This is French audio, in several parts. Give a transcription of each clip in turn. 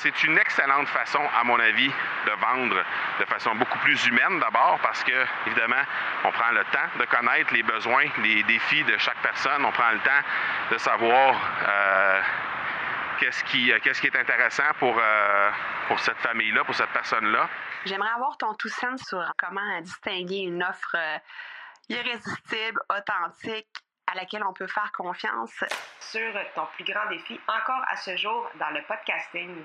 C'est une excellente façon, à mon avis, de vendre de façon beaucoup plus humaine d'abord parce que, évidemment, on prend le temps de connaître les besoins, les défis de chaque personne. On prend le temps de savoir euh, qu'est-ce qui, euh, qu'est-ce qui est intéressant pour, euh, pour cette famille-là, pour cette personne-là. J'aimerais avoir ton tout sens sur comment distinguer une offre irrésistible, authentique, à laquelle on peut faire confiance. Sur ton plus grand défi encore à ce jour dans le podcasting.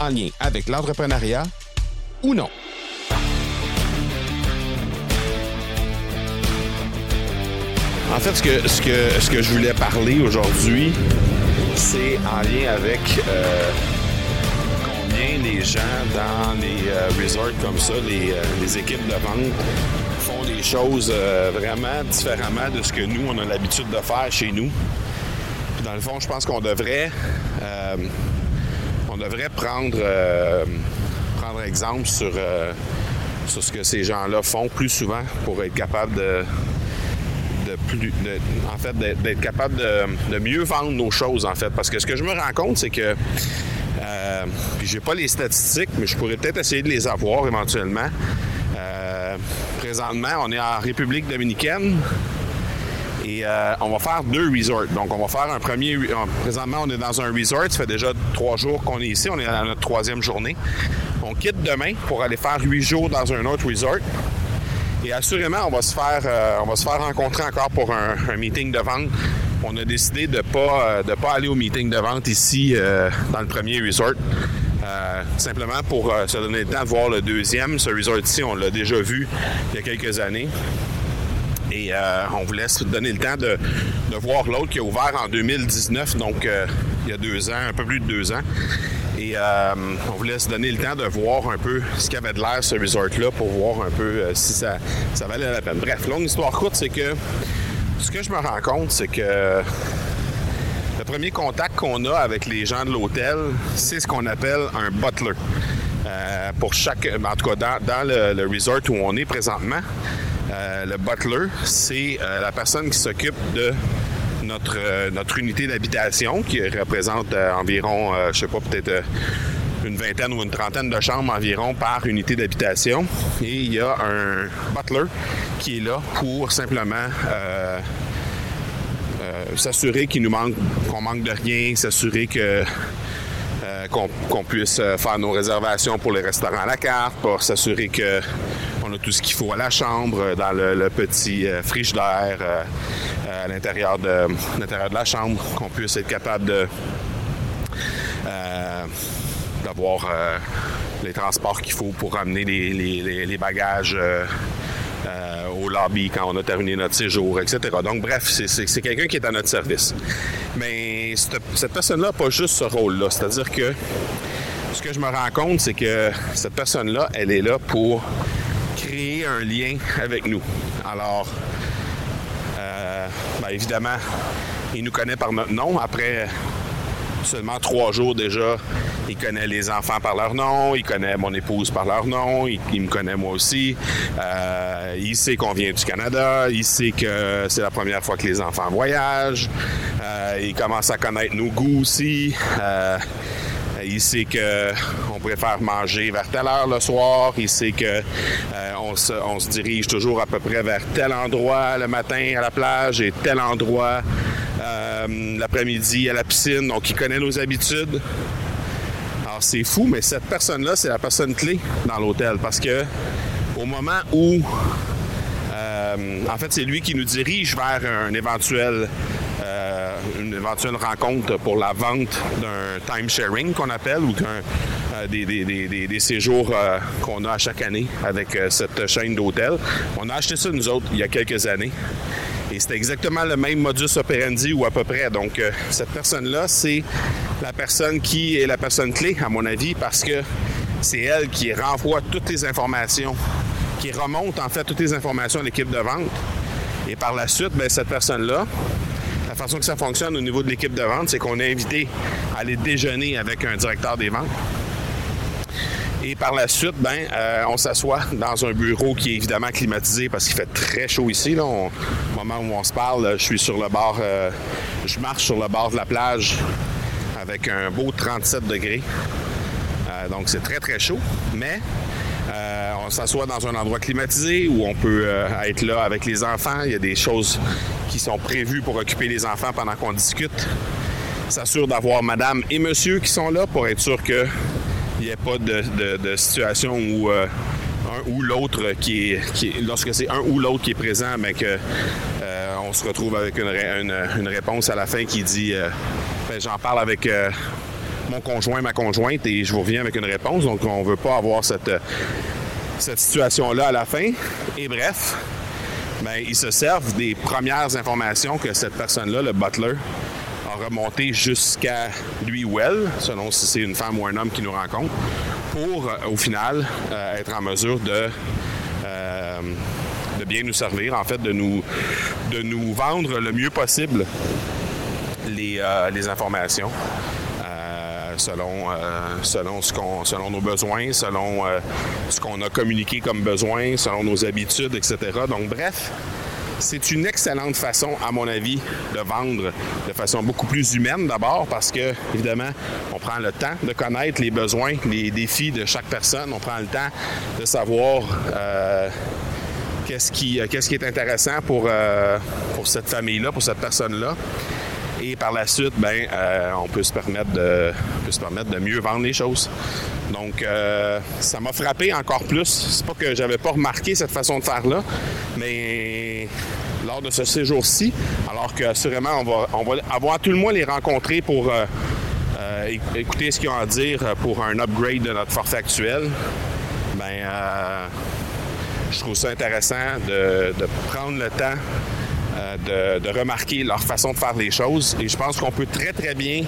en lien avec l'entrepreneuriat ou non. En fait, ce que, ce que, ce que je voulais parler aujourd'hui, c'est en lien avec euh, combien les gens dans les euh, resorts comme ça, les, euh, les, équipes de vente, font des choses vraiment différemment de ce que nous, on a l'habitude de faire chez nous. dans le fond, je pense qu'on devrait devrait prendre, prendre exemple sur, sur ce que ces gens-là font plus souvent pour être capable de en fait, d'être capable de, mieux vendre nos choses, en fait. Parce que ce que je me rends compte, c'est que, euh, j'ai pas les statistiques, mais je pourrais peut-être essayer de les avoir éventuellement. Euh, présentement, on est en République dominicaine. Et euh, on va faire deux resorts. Donc, on va faire un premier. Présentement, on est dans un resort. Ça fait déjà trois jours qu'on est ici. On est dans notre troisième journée. On quitte demain pour aller faire huit jours dans un autre resort. Et assurément, on va se faire, euh, on va rencontrer encore pour un, meeting de vente. On a décidé de pas euh, de pas aller au meeting de vente ici euh, dans le premier resort. simplement pour se donner le temps de voir le deuxième. Ce resort ici, on l'a déjà vu il y a quelques années. Et on vous laisse donner le temps de, voir l'autre qui a ouvert en 2019, donc il y a deux ans, un peu plus de deux ans. Et euh, on voulait se donner le temps de voir un peu ce qu'avait de l'air ce resort-là pour voir un peu euh, si ça, valait la peine. Bref, longue histoire courte, c'est que ce que je me rends compte, c'est que le premier contact qu'on a avec les gens de l'hôtel, c'est ce qu'on appelle un butler. Euh, pour chaque, en tout cas dans, le, resort où on est présentement, le butler, c'est la personne qui s'occupe de notre, euh, notre unité d'habitation qui représente euh, environ, euh, je sais pas, peut-être une vingtaine ou une trentaine de chambres environ par unité d'habitation. Et il y a un butler qui est là pour simplement s'assurer qu'il nous manque, qu'on manque de rien, s'assurer que qu'on, puisse faire nos réservations pour les restaurants à la carte, pour s'assurer que on a tout ce qu'il faut à la chambre, dans le, petit frigidaire, à l'intérieur de, l'intérieur de la chambre, qu'on puisse être capable euh, d'avoir euh, les transports qu'il faut pour ramener les, bagages euh, au lobby quand on a terminé notre séjour, etc. Donc, bref, c'est quelqu'un qui est à notre service. Mais cette, cette personne-là n'a pas juste ce rôle-là. C'est-à-dire que ce que je me rends compte, c'est que cette personne-là, elle est là pour créer un lien avec nous. Alors, Bien, évidemment, il nous connaît par notre nom. Après seulement trois jours déjà, il connaît les enfants par leur nom, il connaît mon épouse par leur nom, il, me connaît moi aussi. Euh, il sait qu'on vient du Canada, il sait que c'est la première fois que les enfants voyagent. Euh, il commence à connaître nos goûts aussi. Euh, il sait que préfère manger vers telle heure le soir. Il sait que euh, on, se, dirige toujours à peu près vers tel endroit le matin à la plage et tel endroit euh, l'après-midi à la piscine. Donc, il connaît nos habitudes. Alors, c'est fou, mais cette personne-là, c'est la personne clé dans l'hôtel parce que au moment où euh, en fait, c'est lui qui nous dirige vers un éventuel une éventuelle rencontre pour la vente d'un time sharing qu'on appelle ou euh, des, séjours euh, qu'on a chaque année avec euh, cette chaîne d'hôtels. On a acheté ça nous autres il y a quelques années. Et c'est exactement le même modus operandi ou à peu près. Donc, euh, cette personne-là, c'est la personne qui est la personne clé, à mon avis, parce que c'est elle qui renvoie toutes les informations, qui remonte en fait toutes les informations à l'équipe de vente. Et par la suite, ben, cette personne-là, la façon que ça fonctionne au niveau de l'équipe de vente, c'est qu'on est invité à aller déjeuner avec un directeur des ventes. Et par la suite, ben, euh, on s'assoit dans un bureau qui est évidemment climatisé parce qu'il fait très chaud ici. Là. au moment où on se parle, je suis sur le bord, euh, je marche sur le bord de la plage avec un beau 37 degrés. Euh, donc c'est très très chaud, mais on s'assoit dans un endroit climatisé où on peut être là avec les enfants. Il y a des choses qui sont prévues pour occuper les enfants pendant qu'on discute. S'assure d'avoir madame et monsieur qui sont là pour être sûr que il n'y a pas de, situation où euh, un ou l'autre qui est, lorsque c'est un ou l'autre qui est présent, mais que euh, on se retrouve avec une, réponse à la fin qui dit euh, ben, j'en parle avec mon conjoint, ma conjointe, et je vous reviens avec une réponse. Donc on ne veut pas avoir cette, cette situation-là à la fin. Et bref, ben, ils se servent des premières informations que cette personne-là, le butler, remonter jusqu'à lui ou elle, selon si c'est une femme ou un homme qui nous rencontre, pour euh, au final euh, être en mesure de, euh, de bien nous servir, en fait, de nous, de nous vendre le mieux possible les, les informations. selon, selon, selon nos besoins, selon ce qu'on a communiqué comme besoin, selon nos habitudes, etc. Donc, bref, c'est une excellente façon, à mon avis, de vendre de façon beaucoup plus humaine d'abord parce que, évidemment, on prend le temps de connaître les besoins, les défis de chaque personne. On prend le temps de savoir euh, qu'est-ce qui, qu'est-ce qui est intéressant euh, pour cette famille-là, pour cette personne-là. Et par la suite, ben, euh, on peut se permettre de, peut se permettre de mieux vendre les choses. Donc, ça m'a frappé encore plus. C'est pas que j'avais pas remarqué cette façon de faire là, mais lors de ce séjour-ci, alors qu'assurément, on va, on va avoir tout le moins les rencontrer pour euh, euh, écouter ce qu'ils ont à dire pour un upgrade de notre forfait actuel. Ben, euh, je trouve ça intéressant de, prendre le temps de, de, remarquer leur façon de faire les choses. Et je pense qu'on peut très, très bien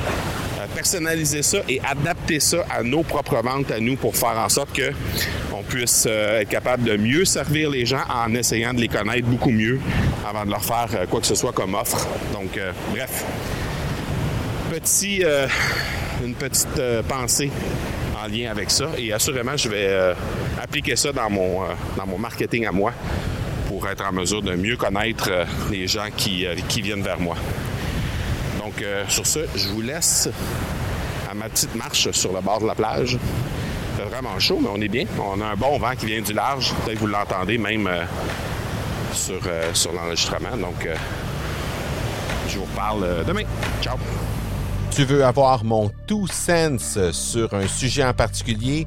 personnaliser ça et adapter ça à nos propres ventes à nous pour faire en sorte que on puisse euh, être capable de mieux servir les gens en essayant de les connaître beaucoup mieux avant de leur faire euh, quoi que ce soit comme offre. Donc, euh, bref, une petite pensée en lien avec ça et assurément, je vais appliquer ça dans mon, dans mon marketing à moi pour être en mesure de mieux connaître les gens qui, qui viennent vers moi. Donc, sur ce, je vous laisse à ma petite marche sur le bord de la plage. C'est vraiment chaud, mais on est bien. On a un bon vent qui vient du large. Peut-être que vous l'entendez même euh, sur, euh, sur l'enregistrement. Donc, euh, je vous reparle demain. Ciao! Tu veux avoir mon tout sens sur un sujet en particulier?